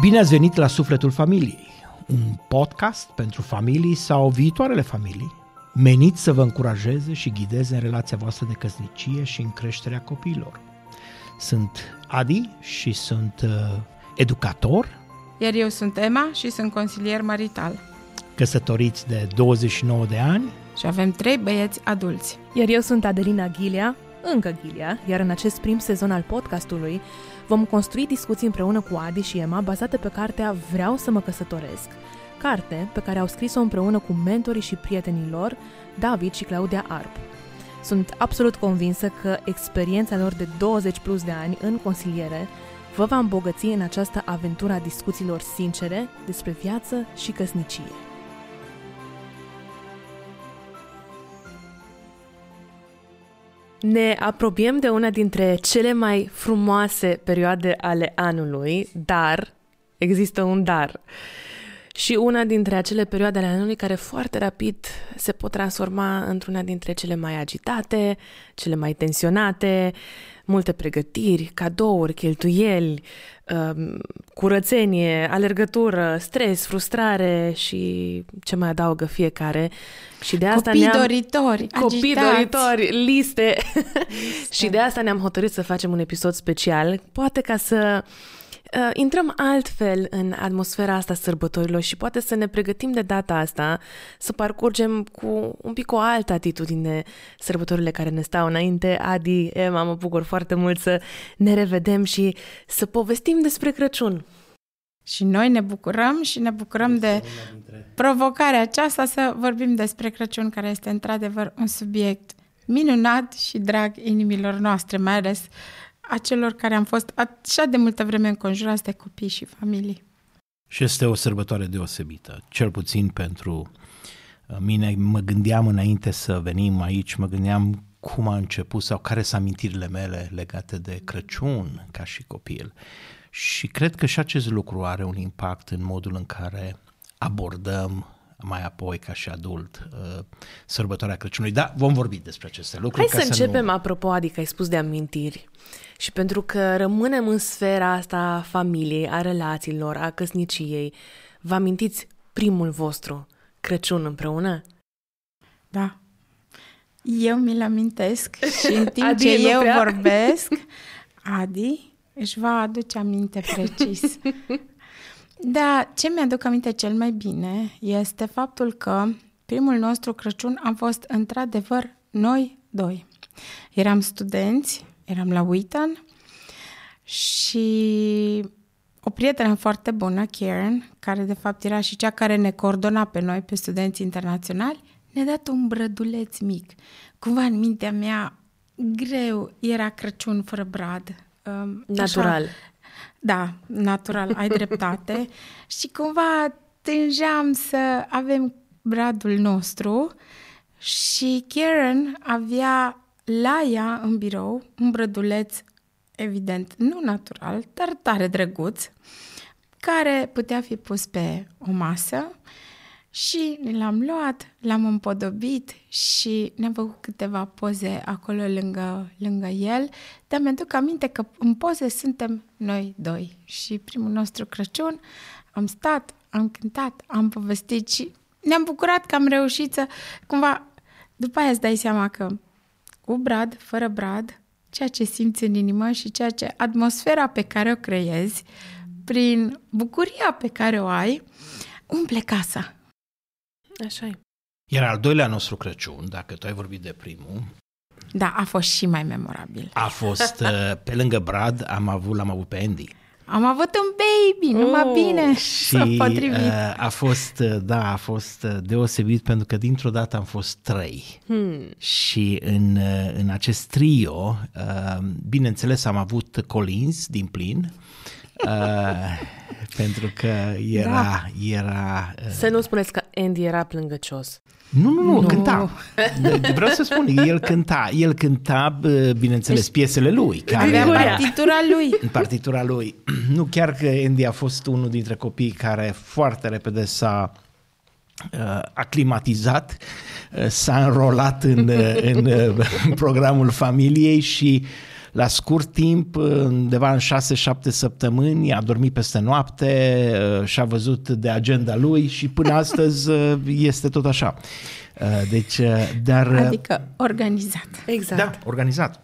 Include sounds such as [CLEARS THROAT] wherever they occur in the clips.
Bine ați venit la Sufletul Familiei, un podcast pentru familii sau viitoarele familii, menit să vă încurajeze și ghideze în relația voastră de căsnicie și în creșterea copiilor. Sunt Adi și sunt uh, educator, Iar eu sunt Emma și sunt consilier marital. căsătoriți de 29 de ani, Și avem trei băieți adulți. Iar eu sunt Adelina Ghilia, încă Ghilia, iar în acest prim sezon al podcastului vom construi discuții împreună cu Adi și Emma bazate pe cartea Vreau să mă căsătoresc, carte pe care au scris-o împreună cu mentorii și prietenii lor, David și Claudia Arp. Sunt absolut convinsă că experiența lor de 20 plus de ani în consiliere vă va îmbogăți în această aventură a discuțiilor sincere despre viață și căsnicie. Ne apropiem de una dintre cele mai frumoase perioade ale anului, dar există un dar. Și una dintre acele perioade ale anului care foarte rapid se pot transforma într-una dintre cele mai agitate, cele mai tensionate, multe pregătiri, cadouri, cheltuieli, um, curățenie, alergătură, stres, frustrare și ce mai adaugă fiecare. Și de asta Copii ne-am... doritori, Copii agitați. doritori, liste. [LAUGHS] și de asta ne-am hotărât să facem un episod special, poate ca să uh, intrăm altfel în atmosfera asta a sărbătorilor și poate să ne pregătim de data asta să parcurgem cu un pic o altă atitudine sărbătorile care ne stau înainte. Adi, Emma, mă bucur foarte mult să ne revedem și să povestim despre Crăciun. Și noi ne bucurăm și ne bucurăm de provocarea aceasta să vorbim despre Crăciun, care este într-adevăr un subiect minunat și drag inimilor noastre, mai ales a celor care am fost așa de multă vreme înconjurați de copii și familii. Și este o sărbătoare deosebită, cel puțin pentru uh, mine. Mă gândeam înainte să venim aici, mă gândeam cum a început sau care sunt amintirile mele legate de Crăciun ca și copil. Și cred că și acest lucru are un impact în modul în care abordăm mai apoi ca și adult uh, sărbătoarea Crăciunului. Da, vom vorbi despre aceste lucruri. Hai ca să începem, apropo, adică ai spus de amintiri. Și pentru că rămânem în sfera asta a familiei, a relațiilor, a căsniciei, vă amintiți primul vostru Crăciun împreună? Da. Eu mi-l amintesc și în [LAUGHS] timp Adi ce nu eu prea. vorbesc, Adi își va aduce aminte precis. [LAUGHS] Da, ce mi-aduc aminte cel mai bine este faptul că primul nostru Crăciun am fost într-adevăr noi doi. Eram studenți, eram la Wheaton și o prietenă foarte bună, Karen, care de fapt era și cea care ne coordona pe noi, pe studenți internaționali, ne-a dat un brăduleț mic. Cumva în mintea mea greu era Crăciun fără brad. Um, Natural. Așa, da, natural, ai dreptate. [LAUGHS] și cumva tângeam să avem bradul nostru și Karen avea la ea în birou un brăduleț, evident, nu natural, dar tare drăguț, care putea fi pus pe o masă și l-am luat, l-am împodobit și ne-am făcut câteva poze acolo lângă, lângă el, dar mi-aduc aminte că în poze suntem noi doi și primul nostru Crăciun am stat, am cântat, am povestit și ne-am bucurat că am reușit să, cumva, după aia îți dai seama că cu brad, fără brad, ceea ce simți în inimă și ceea ce atmosfera pe care o creezi, prin bucuria pe care o ai, umple casa. Așa e. Iar al doilea nostru Crăciun, dacă tu ai vorbit de primul, Da, a fost și mai memorabil. a fost, [LAUGHS] uh, pe lângă Brad, am avut, l-am avut pe Andy. Am avut un baby, numai Oh, bine [LAUGHS] Și s-a potrivit. uh, a fost, uh, da, a fost uh, deosebit pentru că dintr-o dată am fost trei. Hmm. Și în, uh, în acest trio, uh, bineînțeles, am avut Collins din plin, uh, pentru că era... Da. era uh, Să nu spuneți că Andy era plângăcios. Nu, nu, nu, Nu. nu. cânta. De- Vreau să spun, el cânta, el cânta, bă, bineînțeles, piesele lui. Care Avea Guria. partitura lui. în partitura lui. Nu chiar că Andy a fost unul dintre copiii care foarte repede s-a uh, aclimatizat, uh, s-a înrolat în, uh, în, uh, [LAUGHS] în programul familiei și la scurt timp, undeva în 6-7 săptămâni, a dormit peste noapte și a văzut de agenda lui și până [LAUGHS] astăzi este tot așa. Deci, dar... Adică organizat. Exact. Da, organizat.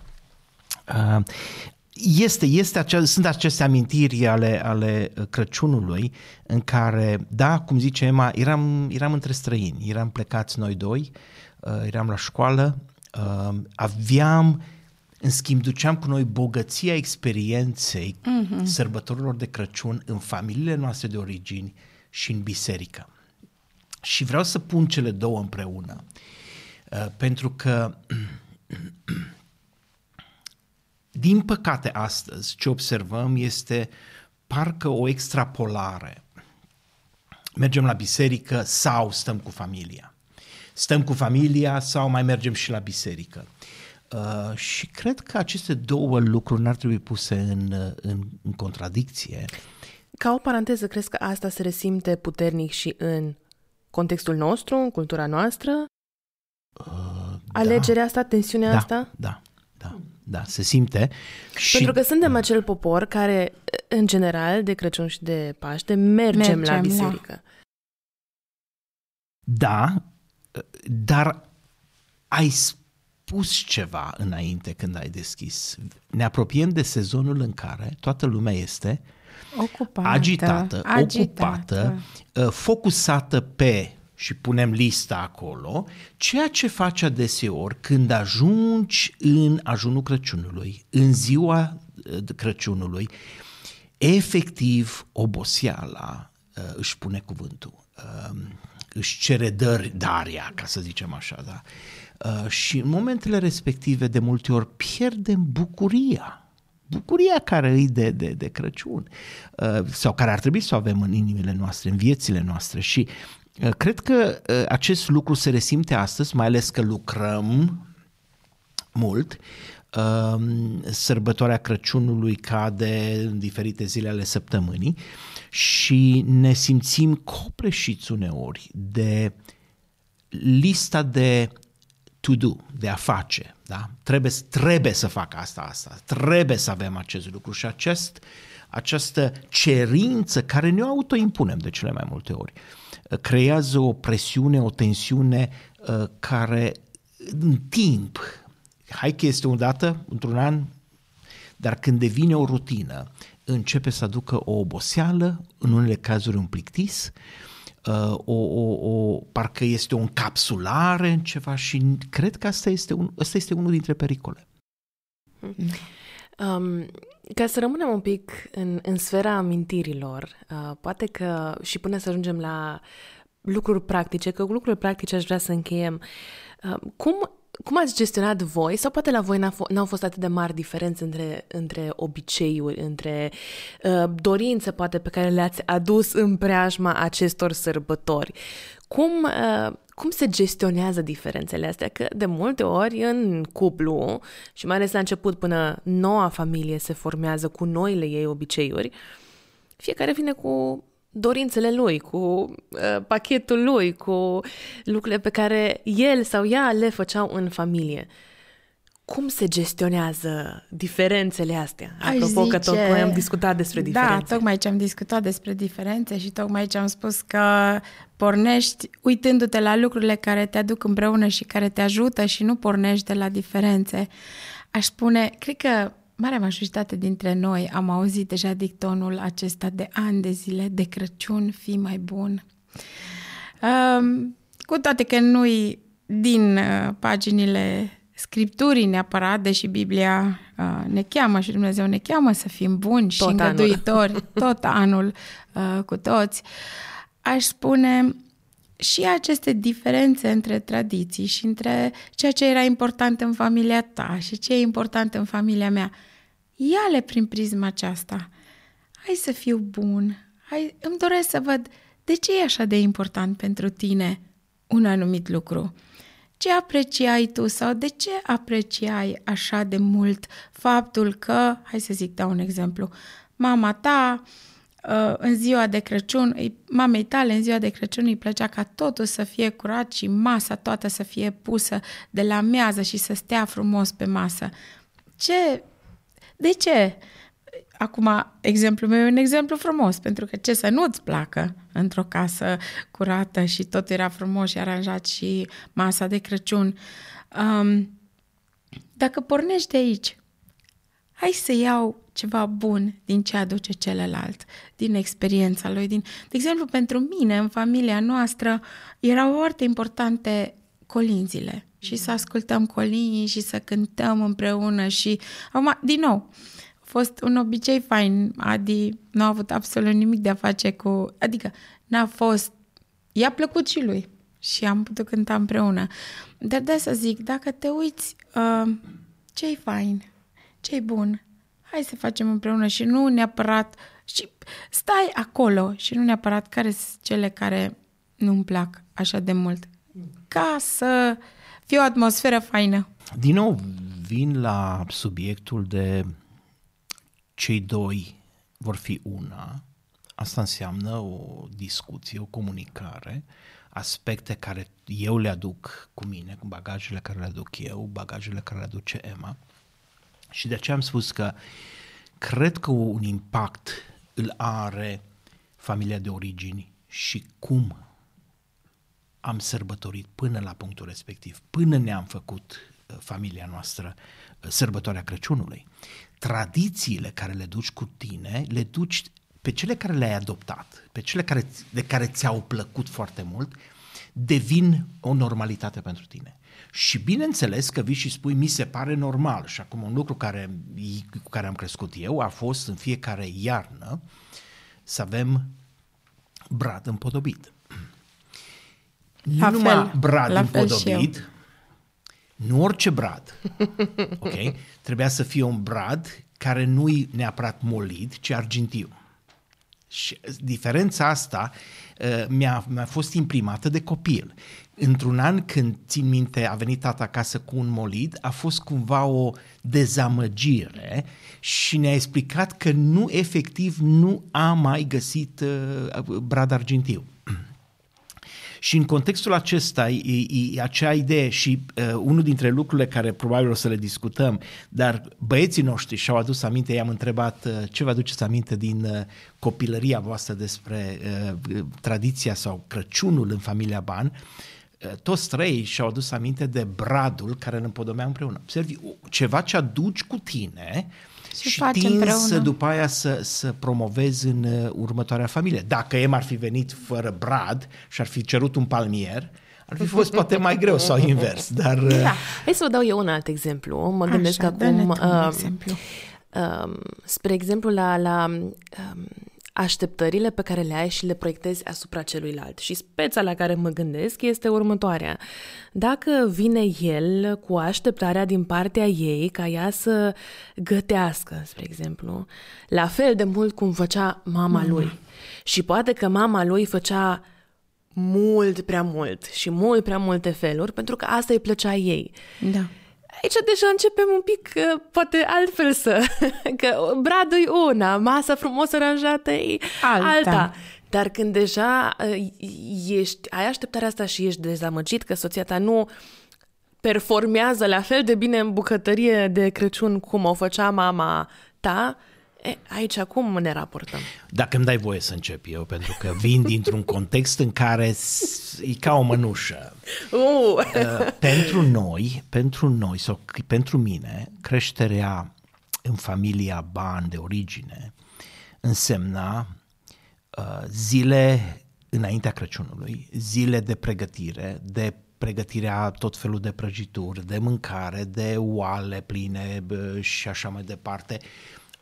Este, este acea, sunt aceste amintiri ale, ale Crăciunului în care, da, cum zice Emma, eram, eram între străini, eram plecați noi doi, eram la școală, aveam, în schimb, duceam cu noi bogăția experienței mm-hmm. sărbătorilor de Crăciun în familiile noastre de origini și în biserică. Și vreau să pun cele două împreună, pentru că [CLEARS THROAT] din păcate, astăzi, ce observăm este parcă o extrapolare. Mergem la biserică sau stăm cu familia. Stăm cu familia sau mai mergem și la biserică. Uh, și cred că aceste două lucruri n-ar trebui puse în, în, în contradicție. Ca o paranteză, crezi că asta se resimte puternic și în contextul nostru, în cultura noastră? Uh, Alegerea da. asta, tensiunea da, asta? Da, da da, se simte. Și... Pentru că suntem acel popor care, în general, de Crăciun și de Paște, mergem, mergem la biserică. La... Da, dar ai spus ceva înainte când ai deschis. Ne apropiem de sezonul în care toată lumea este ocupată, agitată, agitată. ocupată, uh, focusată pe și punem lista acolo, ceea ce faci adeseori când ajungi în ajunul Crăciunului, în ziua uh, Crăciunului, efectiv oboseala uh, își pune cuvântul, uh, își cere dări, daria, ca să zicem așa, da? Și în momentele respective, de multe ori, pierdem bucuria. Bucuria care îi de, de, de Crăciun. Sau care ar trebui să o avem în inimile noastre, în viețile noastre. Și Uh, cred că uh, acest lucru se resimte astăzi, mai ales că lucrăm mult. Um, sărbătoarea Crăciunului cade în diferite zile ale săptămânii și ne simțim copleșiți uneori de lista de to-do, de a face. Da? Trebuie, trebuie să fac asta, asta, trebuie să avem acest lucru și acest, această cerință care ne-o autoimpunem de cele mai multe ori. Uh, creează o presiune, o tensiune uh, care în timp, hai că este o dată, într-un an, dar când devine o rutină, începe să aducă o oboseală, în unele cazuri un plictis, uh, o, o, o, parcă este o încapsulare în ceva și cred că asta este, un, asta este unul dintre pericole. Um, ca să rămânem un pic în, în sfera amintirilor, uh, poate că și până să ajungem la lucruri practice, că cu lucruri practice aș vrea să încheiem. Uh, cum, cum ați gestionat voi, sau poate la voi n n-au fost atât de mari diferențe între, între obiceiuri, între uh, dorințe poate pe care le-ați adus în preajma acestor sărbători? Cum, uh, cum se gestionează diferențele astea? Că de multe ori în cuplu, și mai ales la început până noua familie se formează cu noile ei obiceiuri, fiecare vine cu dorințele lui, cu uh, pachetul lui, cu lucrurile pe care el sau ea le făceau în familie. Cum se gestionează diferențele astea? Apropo zice... că tocmai am discutat despre da, diferențe. Da, tocmai ce am discutat despre diferențe și tocmai ce am spus că pornești uitându-te la lucrurile care te aduc împreună și care te ajută și nu pornești de la diferențe. Aș spune, cred că marea majoritate dintre noi am auzit deja dictonul acesta de ani de zile, de Crăciun, fi mai bun. Um, cu toate că nu-i din uh, paginile Scripturii neapărat, deși Biblia uh, ne cheamă și Dumnezeu ne cheamă să fim buni tot și îngăduitori anul. [LAUGHS] tot anul uh, cu toți, aș spune și aceste diferențe între tradiții și între ceea ce era important în familia ta și ce e important în familia mea, ia-le prin prisma aceasta. Hai să fiu bun, hai, îmi doresc să văd de ce e așa de important pentru tine un anumit lucru. Ce apreciai tu sau de ce apreciai așa de mult faptul că, hai să zic, dau un exemplu, mama ta uh, în ziua de Crăciun, mamei tale în ziua de Crăciun îi plăcea ca totul să fie curat și masa toată să fie pusă de la mează și să stea frumos pe masă. Ce De ce? Acum, exemplul meu e un exemplu frumos, pentru că ce să nu-ți placă într-o casă curată și tot era frumos și aranjat și masa de Crăciun. Um, dacă pornești de aici, hai să iau ceva bun din ce aduce celălalt, din experiența lui. Din... De exemplu, pentru mine, în familia noastră, erau foarte importante colinzile și să ascultăm colini și să cântăm împreună și, acum, din nou, a fost un obicei fain. Adi nu a avut absolut nimic de a face cu... Adică n-a fost... I-a plăcut și lui și am putut cânta împreună. Dar de să zic, dacă te uiți, uh, ce-i fain, ce-i bun, hai să facem împreună și nu neapărat... Și stai acolo și nu neapărat care sunt cele care nu-mi plac așa de mult. Ca să fie o atmosferă faină. Din nou, vin la subiectul de cei doi vor fi una. Asta înseamnă o discuție, o comunicare, aspecte care eu le aduc cu mine, cu bagajele care le aduc eu, bagajele care le aduce Emma. Și de aceea am spus că cred că un impact îl are familia de origini și cum am sărbătorit până la punctul respectiv, până ne-am făcut uh, familia noastră uh, sărbătoarea Crăciunului. Tradițiile care le duci cu tine, le duci pe cele care le-ai adoptat, pe cele care, de care ți-au plăcut foarte mult, devin o normalitate pentru tine. Și bineînțeles că vii și spui, mi se pare normal. Și acum un lucru care, cu care am crescut eu a fost în fiecare iarnă să avem brad împodobit. La nu numai fel, brad la fel și împodobit, nu orice brad, [LAUGHS] ok? Trebuia să fie un brad care nu-i neapărat molid, ci argintiu. Și diferența asta uh, mi-a, mi-a fost imprimată de copil. Într-un an când, țin minte, a venit tata acasă cu un molid, a fost cumva o dezamăgire și ne-a explicat că nu, efectiv, nu a mai găsit uh, brad argintiu. [CLEARS THROAT] Și în contextul acesta, e, e acea idee și uh, unul dintre lucrurile care probabil o să le discutăm, dar băieții noștri și-au adus aminte, i-am întrebat uh, ce vă aduceți aminte din uh, copilăria voastră despre uh, tradiția sau Crăciunul în familia Ban, uh, toți trei și-au adus aminte de bradul care îl împodomeau împreună. Observi, ceva ce aduci cu tine Și și faci tinzi împreună. să după aia să, să promovezi în uh, următoarea familie. Dacă Em ar fi venit fără brad și ar fi cerut un palmier, ar fi fost poate mai greu sau invers, [LAUGHS] dar... uh, Da. Hai să vă dau eu un alt exemplu. Mă gândesc Așa, dă-ne acum, tu un uh, exemplu. um, spre exemplu, la, la um, așteptările pe care le ai și le proiectezi asupra celuilalt. Și speța la care mă gândesc este următoarea. Dacă vine el cu așteptarea din partea ei ca ea să gătească, spre exemplu, la fel de mult cum făcea mama lui, și poate că mama lui făcea mult prea mult și mult prea multe feluri, pentru că asta îi plăcea ei. Da. Aici deja începem un pic, uh, poate altfel să... [LAUGHS] Că bradul e una, masa frumos aranjată e Alta. alta. Dar când deja uh, ești, ai așteptarea asta și ești dezamăgit că soția ta nu performează la fel de bine în bucătărie de Crăciun cum o făcea mama ta, e, aici cum ne raportăm? Dacă îmi dai voie să încep eu, pentru că vin dintr-un context în care s- e ca o mănușă. Uh! Uh, pentru noi, pentru noi sau c- pentru mine, creșterea în familia Ban de origine însemna uh, zile înaintea Crăciunului, zile de pregătire, de pregătirea tot felul de prăjituri, de mâncare, de oale pline bă, și așa mai departe.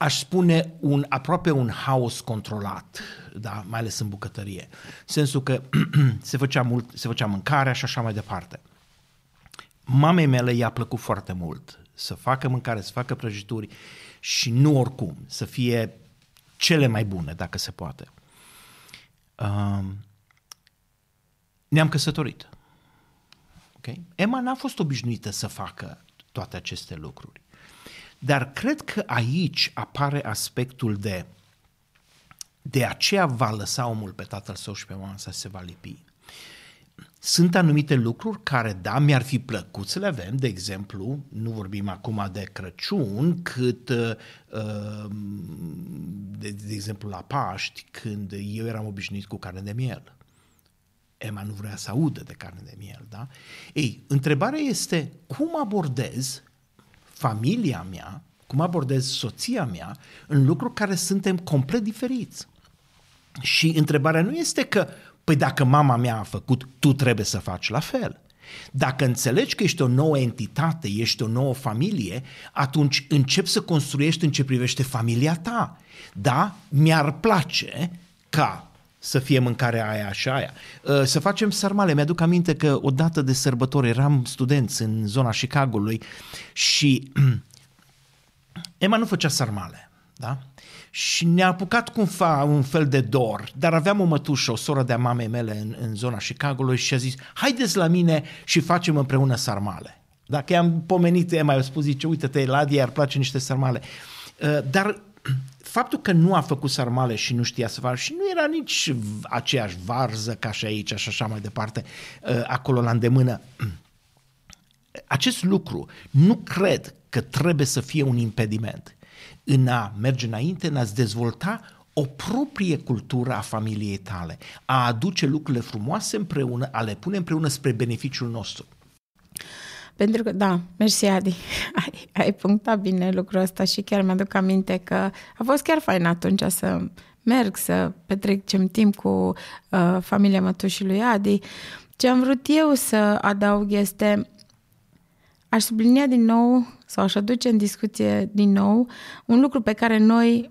Aș spune un, aproape un haos controlat, da, mai ales în bucătărie. În sensul că [CLEARS THROAT] se făcea, mult, se făcea mâncarea și așa mai departe mamei mele i-a plăcut foarte mult să facă mâncare, să facă prăjituri și nu oricum, să fie cele mai bune, dacă se poate. Um, ne-am căsătorit. Okay? Emma n-a fost obișnuită să facă toate aceste lucruri. Dar cred că aici apare aspectul de de aceea va lăsa omul pe tatăl său și pe mama sa se va lipi sunt anumite lucruri care, da, mi-ar fi plăcut să le avem, de exemplu, nu vorbim acum de Crăciun, cât, uh, de, de exemplu, la Paști, când eu eram obișnuit cu carne de miel. Emma nu vrea să audă de carne de miel, da? Ei, întrebarea este cum abordez familia mea, cum abordez soția mea în lucruri care suntem complet diferiți. Și întrebarea nu este că Păi dacă mama mea a făcut, tu trebuie să faci la fel. Dacă înțelegi că ești o nouă entitate, ești o nouă familie, atunci încep să construiești în ce privește familia ta. Da, mi-ar place ca să fie mâncarea aia și aia. Uh, să facem sarmale. Mi-aduc aminte că odată de sărbători eram studenți în zona Chicago-ului și [CLEARS THROAT] Emma nu făcea sarmale. Da? și ne-a apucat cumva un fel de dor, dar aveam o mătușă, o soră de-a mamei mele în, în zona Chicago și a zis, haideți la mine și facem împreună sarmale. Dacă i-am pomenit, Emma i-a spus, zice, uite-te, Ladia ar place niște sarmale. Uh, dar faptul că nu a făcut sarmale și nu știa să facă și nu era nici aceeași varză ca și aici și așa mai departe, uh, acolo la îndemână, [CLEARS THROAT] acest lucru nu cred că trebuie să fie un impediment în a merge înainte, în a-ți dezvolta o proprie cultură a familiei tale, a aduce lucrurile frumoase împreună, a le pune împreună spre beneficiul nostru. Pentru că, da, mersi Adi, [LAUGHS] ai, ai punctat bine lucrul ăsta și chiar mi-aduc aminte că a fost chiar fain atunci să merg, să petrecem timp cu uh, familia mătușii lui Adi. Ce am vrut eu să adaug este aș sublinia din nou sau aș aduce în discuție din nou un lucru pe care noi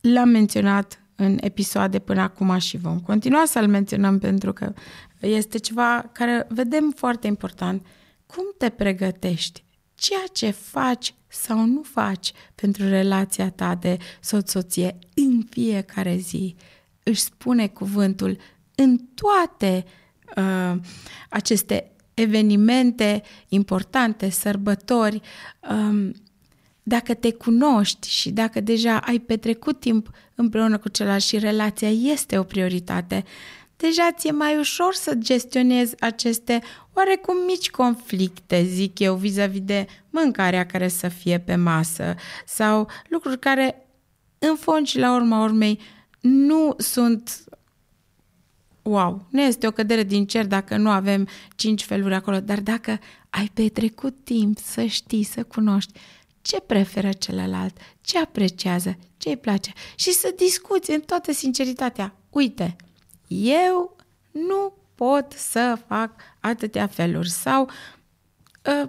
l-am menționat în episoade până acum și vom continua să-l menționăm pentru că este ceva care vedem foarte important. Cum te pregătești? Ceea ce faci sau nu faci pentru relația ta de soț-soție în fiecare zi își spune cuvântul în toate uh, aceste evenimente importante, sărbători, um, dacă te cunoști și dacă deja ai petrecut timp împreună cu celălalt și relația este o prioritate, deja ți-e mai ușor să gestionezi aceste oarecum mici conflicte, zic eu, vis-a-vis de mâncarea care să fie pe masă sau lucruri care, în fond și la urma urmei, nu sunt wow, nu este o cădere din cer dacă nu avem cinci feluri acolo, dar dacă ai petrecut timp să știi, să cunoști ce preferă celălalt, ce apreciază, ce îi place și să discuți în toată sinceritatea. Uite, eu nu pot să fac atâtea feluri sau uh,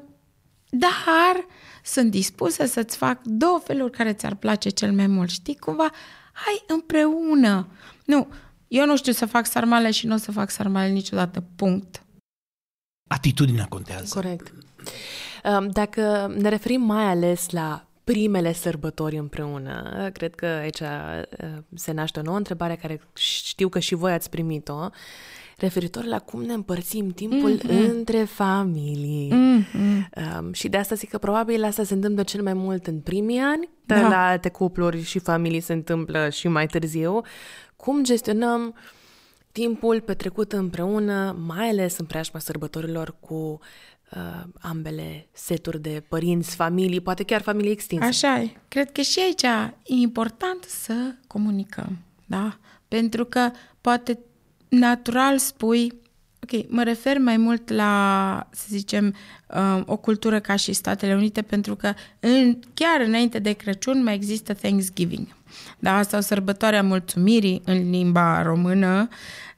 dar sunt dispusă să-ți fac două feluri care ți-ar place cel mai mult. Știi, cumva, hai împreună. Nu, eu nu știu să fac sarmale și nu o să fac sarmale niciodată. Punct. Atitudinea contează. Corect. Um, dacă ne referim mai ales la primele sărbători împreună, cred că aici uh, se naște o nouă întrebare care știu că și voi ați primit-o, referitor la cum ne împărțim timpul mm-hmm. între familii. Mm-hmm. Um, și de asta zic că probabil asta se întâmplă cel mai mult în primii ani, dar da. la alte cupluri și familii se întâmplă și mai târziu cum gestionăm timpul petrecut împreună, mai ales în preajma sărbătorilor cu uh, ambele seturi de părinți, familii, poate chiar familii extinse. Așa e. Cred că și aici e important să comunicăm, da? Pentru că poate natural spui, ok, mă refer mai mult la, să zicem, uh, o cultură ca și Statele Unite, pentru că în, chiar înainte de Crăciun mai există Thanksgiving. Da, sau sărbătoarea mulțumirii în limba română,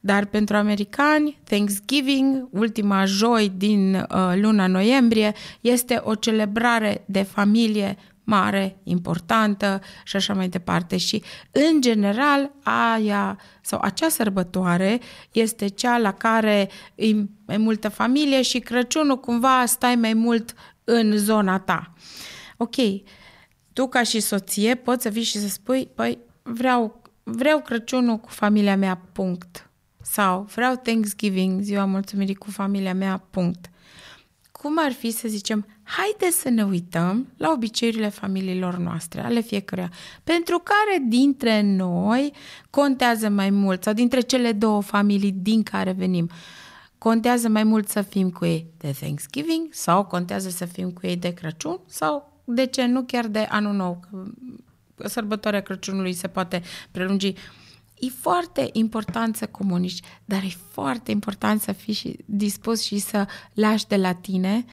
dar pentru americani, Thanksgiving, ultima joi din uh, luna noiembrie, este o celebrare de familie mare, importantă și așa mai departe. Și, în general, aia sau acea sărbătoare este cea la care e mai multă familie și Crăciunul cumva stai mai mult în zona ta. Ok, tu ca și soție poți să vii și să spui, păi vreau, vreau Crăciunul cu familia mea, punct. Sau vreau Thanksgiving, ziua mulțumirii cu familia mea, punct. Cum ar fi să zicem, haide să ne uităm la obiceiurile familiilor noastre, ale fiecăruia, pentru care dintre noi contează mai mult sau dintre cele două familii din care venim. contează mai mult să fim cu ei de Thanksgiving sau contează să fim cu ei de Crăciun sau de ce nu chiar de anul nou, că sărbătoarea Crăciunului se poate prelungi. E foarte important să comunici, dar e foarte important să fii și dispus și să lași de la tine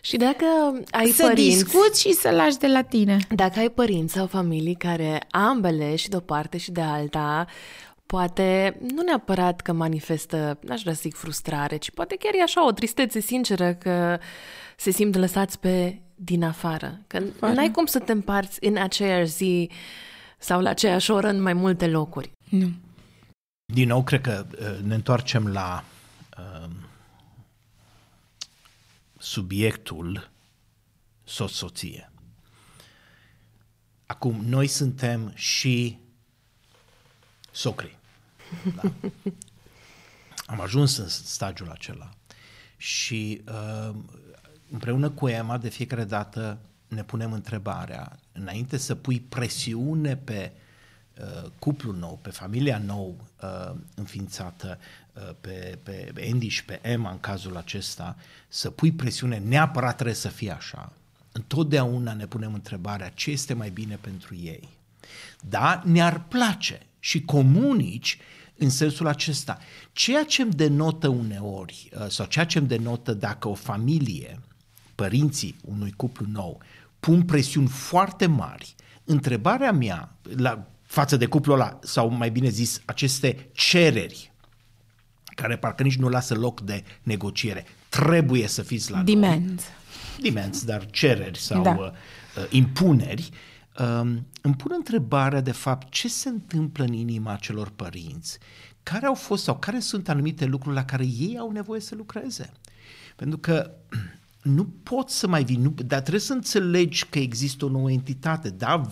și dacă ai să părinți... discuți și să lași de la tine. Dacă ai părinți sau familii care ambele și de o parte și de alta poate nu neapărat că manifestă, n-aș vrea să zic frustrare, ci poate chiar e așa o tristețe sinceră că se simt lăsați pe din afară. Că afară. n-ai cum să te împarți în aceeași zi sau la aceeași oră în mai multe locuri. Nu. Din nou, cred că uh, ne întoarcem la uh, subiectul soț-soție. Acum, noi suntem și socri. Da? [LAUGHS] Am ajuns în stadiul acela și uh, împreună cu Emma de fiecare dată ne punem întrebarea, înainte să pui presiune pe uh, cuplul nou, pe familia nou uh, înființată, uh, pe, pe Andy și pe Emma în cazul acesta, să pui presiune, neapărat trebuie să fie așa. Întotdeauna ne punem întrebarea ce este mai bine pentru ei. Da, ne-ar place și comunici în sensul acesta. Ceea ce îmi denotă uneori, uh, sau ceea ce îmi denotă dacă o familie, părinții unui cuplu nou, pun presiuni foarte mari, întrebarea mea la, față de cuplul ăla, sau mai bine zis, aceste cereri, care parcă nici nu lasă loc de negociere, trebuie să fiți la Demand. Demand, dar cereri sau da. uh, impuneri, um, îmi pun întrebarea, de fapt, ce se întâmplă în inima celor părinți? Care au fost sau care sunt anumite lucruri la care ei au nevoie să lucreze? Pentru că nu poți să mai vii, nu, dar trebuie să înțelegi că există o nouă entitate, da,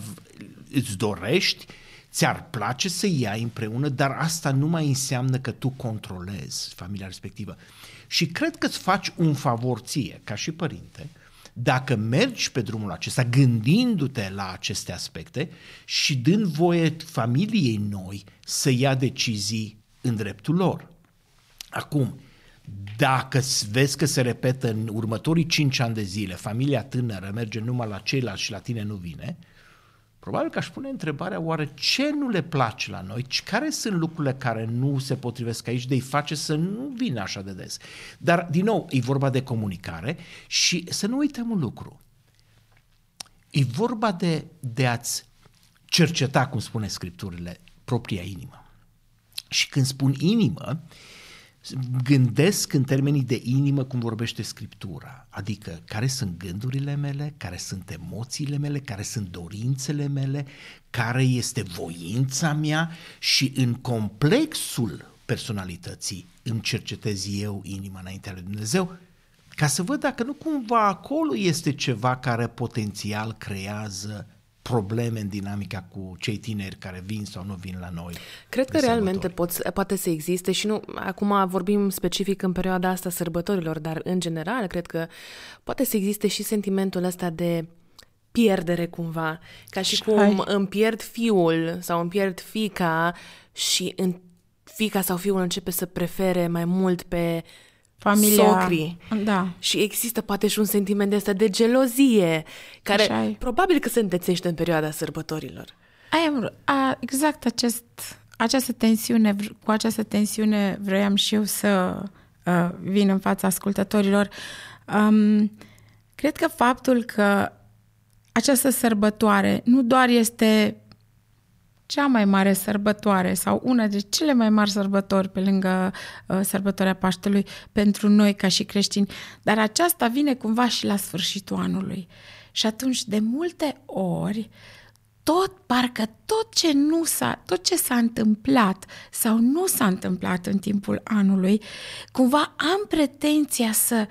îți dorești, ți-ar place să iei împreună, dar asta nu mai înseamnă că tu controlezi familia respectivă. Și cred că îți faci un favor ție, ca și părinte, dacă mergi pe drumul acesta gândindu-te la aceste aspecte și dând voie familiei noi să ia decizii în dreptul lor. Acum, dacă vezi că se repetă în următorii 5 ani de zile, familia tânără merge numai la ceilalți și la tine nu vine, probabil că aș pune întrebarea oare ce nu le place la noi, care sunt lucrurile care nu se potrivesc aici de îi face să nu vină așa de des. Dar, din nou, e vorba de comunicare și să nu uităm un lucru. E vorba de, de a-ți cerceta, cum spune Scripturile, propria inimă. Și când spun inimă, gândesc în termenii de inimă cum vorbește Scriptura, adică care sunt gândurile mele, care sunt emoțiile mele, care sunt dorințele mele, care este voința mea și în complexul personalității îmi cercetez eu inima înaintea lui Dumnezeu ca să văd dacă nu cumva acolo este ceva care potențial creează probleme în dinamica cu cei tineri care vin sau nu vin la noi. Cred că realmente poți, poate să existe și nu, acum vorbim specific în perioada asta sărbătorilor, dar în general cred că poate să existe și sentimentul ăsta de pierdere cumva, ca și cum Hai. îmi pierd fiul sau îmi pierd fica și în fica sau fiul începe să prefere mai mult pe familia. Socrii. Da. Și există poate și un sentiment de asta de gelozie, care probabil că se întețește în perioada sărbătorilor. Ai, a, exact acest, această tensiune, cu această tensiune vroiam și eu să uh, vin în fața ascultătorilor. Um, cred că faptul că această sărbătoare nu doar este cea mai mare sărbătoare sau una de cele mai mari sărbători pe lângă uh, sărbătoarea Paștelui pentru noi ca și creștini, dar aceasta vine cumva și la sfârșitul anului. Și atunci, de multe ori, tot, parcă tot ce nu s-a, tot ce s-a întâmplat sau nu s-a întâmplat în timpul anului, cumva am pretenția să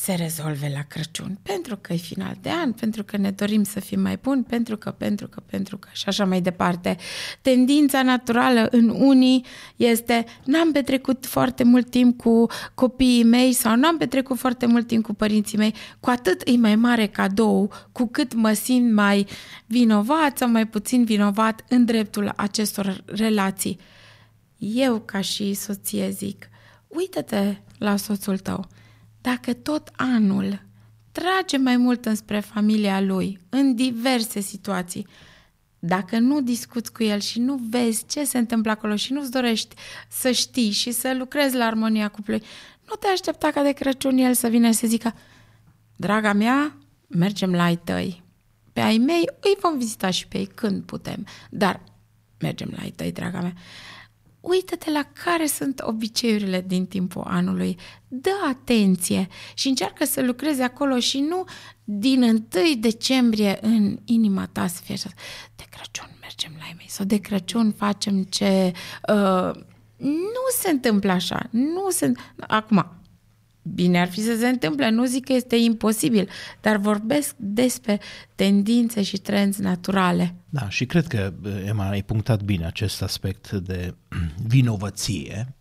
se rezolve la Crăciun, pentru că e final de an, pentru că ne dorim să fim mai buni, pentru că, pentru că, pentru că și așa mai departe. Tendința naturală în unii este n-am petrecut foarte mult timp cu copiii mei sau n-am petrecut foarte mult timp cu părinții mei, cu atât e mai mare cadou, cu cât mă simt mai vinovat sau mai puțin vinovat în dreptul acestor relații. Eu, ca și soție, zic, uită-te la soțul tău. Dacă tot anul trage mai mult înspre familia lui, în diverse situații, dacă nu discuți cu el și nu vezi ce se întâmplă acolo și nu-ți dorești să știi și să lucrezi la armonia cuplului, nu te aștepta ca de Crăciun el să vină și să zică Draga mea, mergem la ai tăi. Pe ai mei îi vom vizita și pe ei când putem, dar mergem la ai tăi, draga mea. Uită-te la care sunt obiceiurile din timpul anului, dă atenție și încearcă să lucrezi acolo și nu din 1 decembrie în inima ta să fie așa, de Crăciun mergem la ei mei sau de Crăciun facem ce... Uh, nu se întâmplă așa, nu se... Acum, bine ar fi să se întâmple, nu zic că este imposibil, dar vorbesc despre tendințe și trenzi naturale. Da, și cred că, Emma, ai punctat bine acest aspect de [CLEARS THROAT] vinovăție,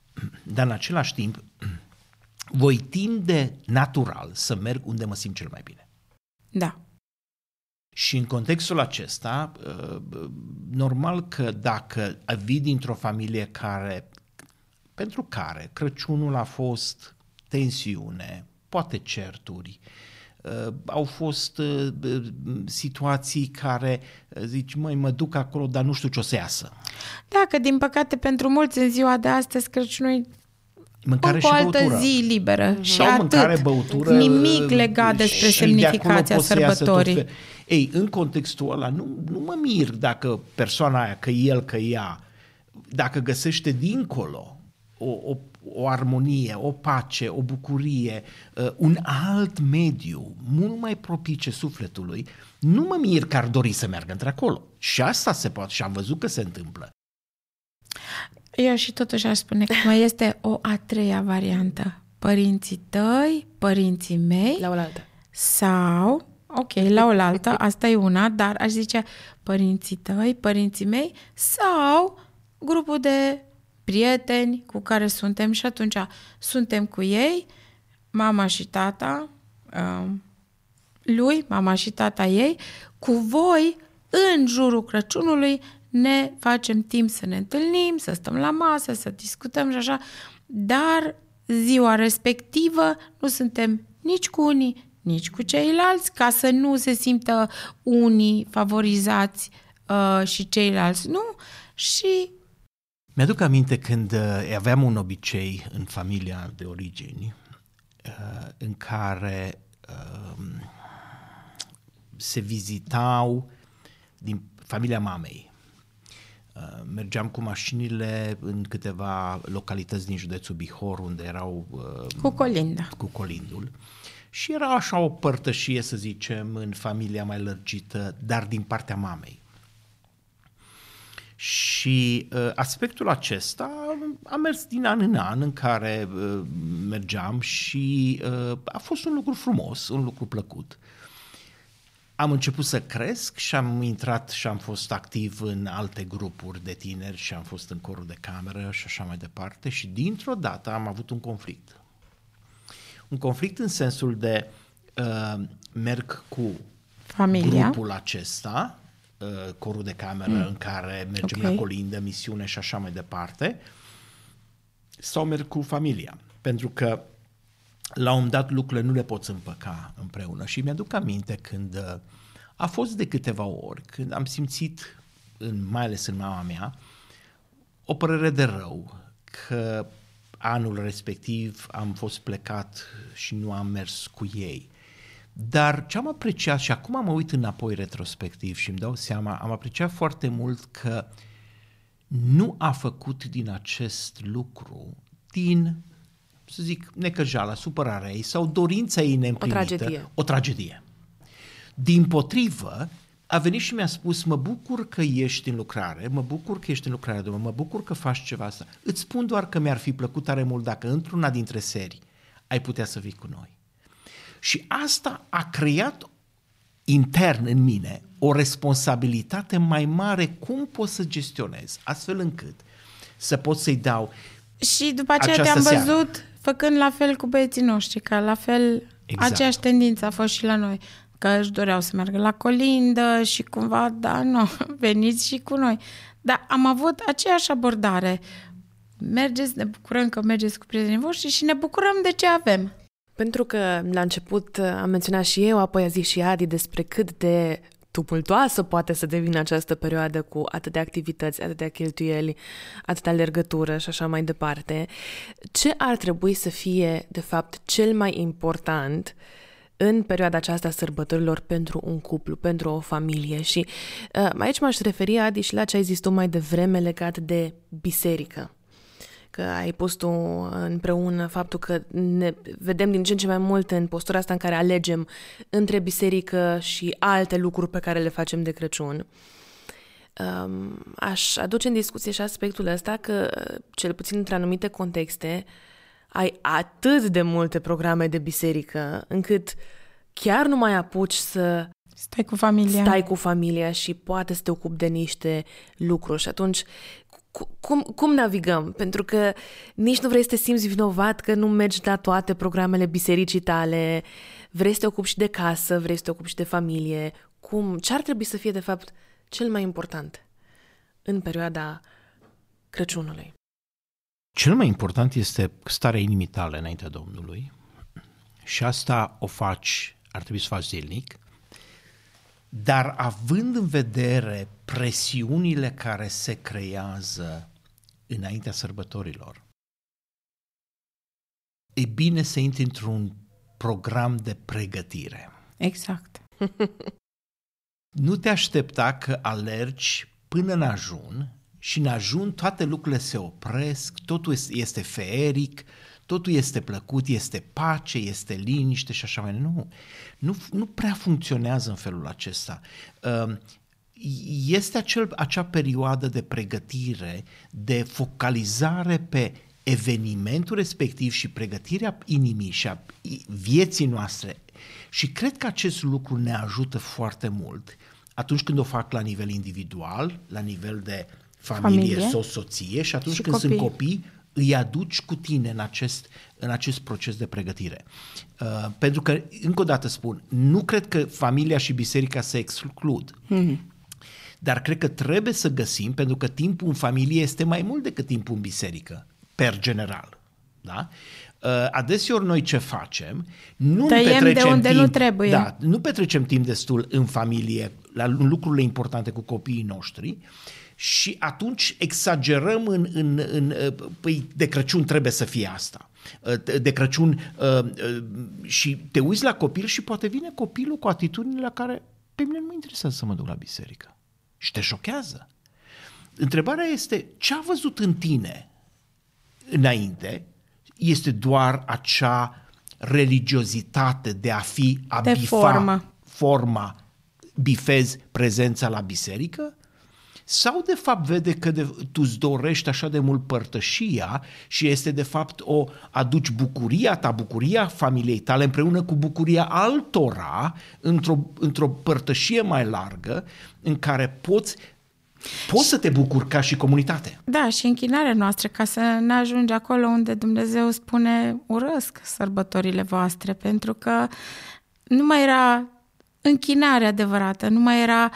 dar în același timp [CLEARS THROAT] voi tinde natural să merg unde mă simt cel mai bine. Da. Și în contextul acesta, normal că dacă vii dintr-o familie care, pentru care Crăciunul a fost tensiune, poate certuri, uh, au fost uh, situații care uh, zici, măi, mă duc acolo, dar nu știu ce o să iasă. Da, că din păcate pentru mulți în ziua de astăzi Crăciunul mâncare și o altă băutură. zi liberă și Sau atât. mâncare, băutură, Nimic legat despre și semnificația de acolo poți să iasă tot sărbătorii. fel. Ei, în contextul ăla, nu, nu mă mir dacă persoana aia, că el, că ea, dacă găsește dincolo o, o, o armonie, o pace, o bucurie, uh, un alt mediu mult mai propice sufletului, nu mă mir că ar dori să meargă într-acolo. Și asta se poate și am văzut că se întâmplă. Eu și totuși aș spune că mai este o a treia variantă. Părinții tăi, părinții mei La oaltă. sau, ok, la oaltă, asta e una, dar aș zice părinții tăi, părinții mei sau grupul de prieteni cu care suntem și atunci suntem cu ei, mama și tata, um, lui, mama și tata ei, cu voi, în jurul Crăciunului, ne facem timp să ne întâlnim, să stăm la masă, să discutăm și așa, dar ziua respectivă nu suntem nici cu unii, nici cu ceilalți, ca să nu se simtă unii favorizați uh, și ceilalți nu. Și Mi-aduc aminte când uh, aveam un obicei în familia de origini uh, în care uh, se vizitau din familia mamei. Uh, mergeam cu mașinile în câteva localități din județul Bihor unde erau uh, cu colinda. cu colindul și era așa o părtășie, să zicem, în familia mai lărgită, dar din partea mamei. Și uh, aspectul acesta a mers din an în an în care uh, mergeam și uh, a fost un lucru frumos, un lucru plăcut. Am început să cresc și am intrat și am fost activ în alte grupuri de tineri și am fost în corul de cameră și așa mai departe și dintr-o dată am avut un conflict. Un conflict în sensul de uh, merg cu Familia. grupul acesta, uh, corul de cameră mm. în care mergem Ok. la colindă, misiune și așa mai departe, sau merg cu familia. Pentru că la un moment dat lucrurile nu le poți împăca împreună. Și mi-aduc aminte când uh, a fost de câteva ori, când am simțit, în, mai ales în mama mea, o părere de rău că anul respectiv am fost plecat și nu am mers cu ei. Dar ce am apreciat și acum mă uit înapoi retrospectiv și îmi dau seama, am apreciat foarte mult că nu a făcut din acest lucru, din, să zic, necăjala, supărarea ei sau dorința ei neîmplinită, tragedie. o tragedie. Din potrivă, a venit și mi-a spus, mă bucur că ești în lucrare, mă bucur că ești în lucrare, domnule, mă bucur că faci ceva asta. Îți spun doar că mi-ar fi plăcut tare mult dacă într-una dintre serii ai putea să vii cu noi. Și asta a creat intern în mine o responsabilitate mai mare cum pot să gestionez, astfel încât să pot să-i dau Și după aceea Această te-am seară. văzut făcând la fel cu băieții noștri, că la fel Exact. aceeași tendință a fost și la noi. Că își doreau să meargă la colindă și cumva, da, nu, [LAUGHS] veniți și cu noi. Dar am avut aceeași abordare. mergeți, ne bucurăm că mergeți cu prietenii voștri și ne bucurăm de ce avem. Pentru că la început am menționat și eu, apoi a zis și Adi despre cât de tumultoasă poate să devină această perioadă cu atâtea activități, atâtea cheltuieli, atâta alergătură și așa mai departe. Ce ar trebui să fie, de fapt, cel mai important în perioada aceasta a sărbătorilor pentru un cuplu, pentru o familie și uh, aici m-aș referi, Adi, și la ce ai zis tu mai devreme legat de biserică că ai pus tu împreună faptul că ne vedem din ce în ce mai mult în postura asta în care alegem între biserică și alte lucruri pe care le facem de Crăciun. Um, aș aduce în discuție și aspectul ăsta că, cel puțin într anumite contexte, ai atât de multe programe de biserică încât chiar nu mai apuci să Stai cu familia. Stai cu familia și poate să te ocupi de niște lucruri și atunci cum, cum navigăm? Pentru că nici nu vrei să te simți vinovat că nu mergi la toate programele bisericii tale, vrei să te ocupi și de casă, vrei să te ocupi și de familie. Cum? Ce ar trebui să fie, de fapt, cel mai important în perioada Crăciunului? Cel mai important este starea inimii tale înaintea Domnului și asta o faci, ar trebui să faci zilnic, dar având în vedere presiunile care se creează înaintea sărbătorilor, e bine să intri într-un program de pregătire. Exact. [LAUGHS] nu te aștepta că alergi până în ajun și în ajun toate lucrurile se opresc, totul este feeric, totul este plăcut, este pace, este liniște și așa mai nu. Nu, nu prea funcționează în felul acesta. Um, este acel, acea perioadă de pregătire, de focalizare pe evenimentul respectiv și pregătirea inimii și a vieții noastre. Și cred că acest lucru ne ajută foarte mult atunci când o fac la nivel individual, la nivel de familie, familie. sau soție și atunci și când copii. sunt copii, îi aduci cu tine în acest, în acest proces de pregătire. Uh, pentru că, încă o dată spun, nu cred că familia și biserica se exclud. Mm-hmm. Dar cred că trebuie să găsim, pentru că timpul în familie este mai mult decât timpul în biserică, per general. Da? Uh, adeseori noi ce facem? Nu Tăiem petrecem de unde timp, nu trebuie. Da, nu petrecem timp destul în familie, la lucrurile importante cu copiii noștri, uh, și atunci exagerăm în, în, în păi de Crăciun trebuie să fie asta. De Crăciun și te uiți la copil și poate vine copilul cu atitudinile la care pe mine nu mă interesează să mă duc la biserică. Și te șochează. Întrebarea este ce a văzut în tine înainte este doar acea religiozitate de a fi a de bifa formă. forma, bifezi prezența la biserică sau de fapt vede că de, tu îți dorești așa de mult părtășia și este de fapt o aduci bucuria ta, bucuria familiei tale împreună cu bucuria altora într-o, într-o părtășie mai largă în care poți Poți să te bucuri ca și comunitate. Da, și închinarea noastră, ca să ne ajungi acolo unde Dumnezeu spune urăsc sărbătorile voastre, pentru că nu mai era închinare adevărată, nu mai era,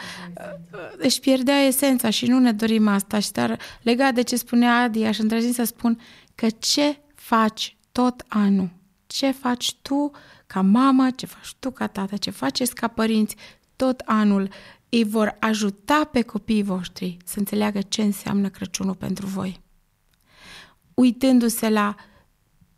își pierdea esența și nu ne dorim asta. Și dar legat de ce spunea Adi, aș îndrăzni să spun că ce faci tot anul, ce faci tu ca mamă, ce faci tu ca tată, ce faceți ca părinți tot anul, îi vor ajuta pe copiii voștri să înțeleagă ce înseamnă Crăciunul pentru voi. Uitându-se la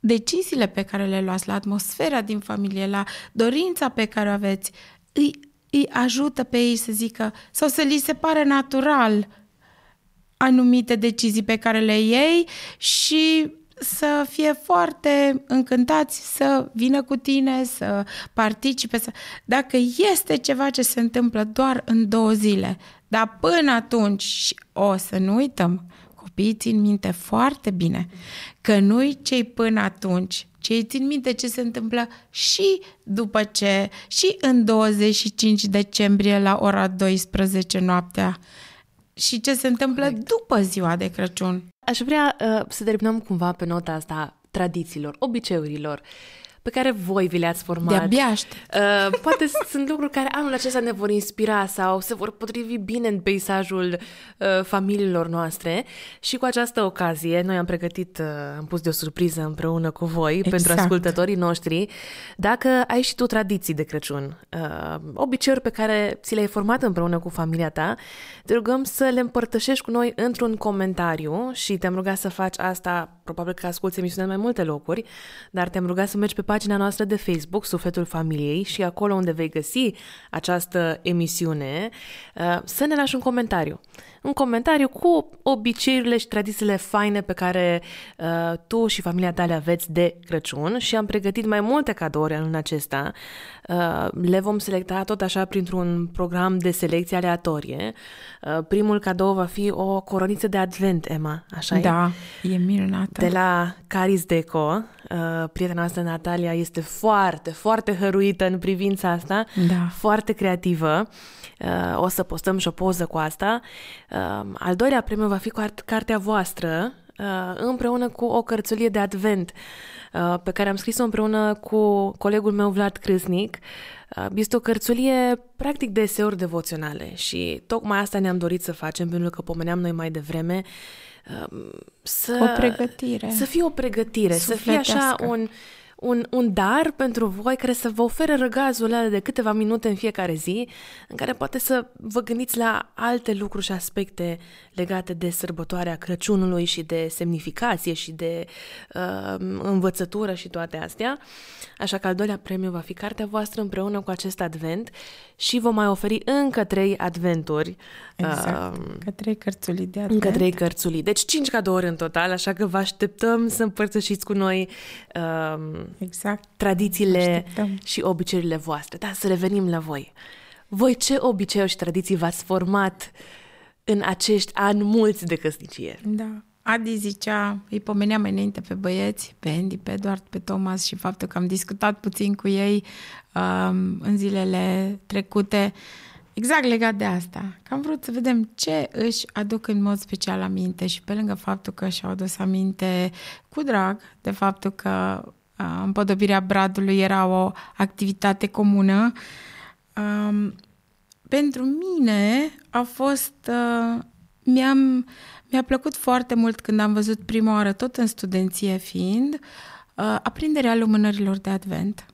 deciziile pe care le luați, la atmosfera din familie, la dorința pe care o aveți, îi, îi ajută pe ei să zică sau să li se pare natural anumite decizii pe care le iei și să fie foarte încântați să vină cu tine, să participe. Să... Dacă este ceva ce se întâmplă doar în două zile, dar până atunci o să nu uităm, copiii țin minte foarte bine că nu-i cei până atunci ci ei țin minte ce se întâmplă și după ce, și în 25 decembrie la ora 12 noaptea și ce se întâmplă Correct. după ziua de Crăciun. Aș vrea uh, să terminăm cumva pe nota asta tradițiilor, obiceiurilor. Pe care voi vi le-ați format. De-abia aștept. Uh, poate [LAUGHS] sunt lucruri care anul acesta ne vor inspira sau se vor potrivi bine în peisajul uh, familiilor noastre și cu această ocazie noi am pregătit, uh, am pus de o surpriză împreună cu voi exact. pentru ascultătorii noștri. Dacă ai și tu tradiții de Crăciun, uh, obiceiuri pe care ți le-ai format împreună cu familia ta, te rugăm să le împărtășești cu noi într-un comentariu și te-am rugat să faci asta, probabil că asculti emisiunea în mai multe locuri, dar te-am rugat să mergi pe pagina noastră de Facebook, Sufletul Familiei, și acolo unde vei găsi această emisiune, uh, să ne lași un comentariu. Un comentariu cu obiceiurile și tradițiile faine pe care uh, tu și familia ta le aveți de Crăciun și am pregătit mai multe cadouri anul acesta. Uh, le vom selecta tot așa printr-un program de selecție aleatorie. Uh, primul cadou va fi o coroniță de advent, Emma, așa Da, e minunată. De la Caris Deco, uh, prietena noastră Natalia este foarte, foarte hăruită în privința asta, Da. foarte creativă. Uh, o să postăm și o poză cu asta. Uh, al doilea premiu va fi cu art- cartea voastră, uh, împreună cu o cărțulie de advent uh, pe care am scris-o împreună cu colegul meu Vlad Crâsnic. Uh, Este o cărțulie practic de eseuri devoționale și tocmai asta ne-am dorit să facem pentru că pomeneam noi mai devreme uh, să, O pregătire. Să fie o pregătire, să fie așa Sufletească. un, un, un dar pentru voi care să vă ofere răgazul ăla de câteva minute în fiecare zi, în care poate să vă gândiți la alte lucruri și aspecte legate de sărbătoarea Crăciunului și de semnificație și de uh, învățătură și toate astea. Așa că al doilea premiu va fi cartea voastră împreună cu acest advent și vom mai oferi încă trei adventuri. Exact. uh, Că trei cărțulii de advent. încă trei cărțulii. Deci cinci cadouri în total, așa că vă așteptăm să împărtășiți cu noi um, Exact. tradițiile Așteptăm. și obiceiurile voastre. Da, să revenim la voi. Voi ce obiceiuri și tradiții v-ați format în acești ani mulți de căsnicie? Da. Adi zicea, îi pomenea mai înainte pe băieți, pe Andy, pe Eduard, pe Thomas și faptul că am discutat puțin cu ei um, în zilele trecute, exact legat de asta. Că am vrut să vedem ce își aduc în mod special aminte și pe lângă faptul că și-au adus aminte cu drag de faptul că uh, împodobirea bradului era o activitate comună, um, pentru mine a fost... Uh, mi-am, mi-a plăcut foarte mult când am văzut prima oară, tot în studenție fiind, uh, aprinderea lumânărilor de advent.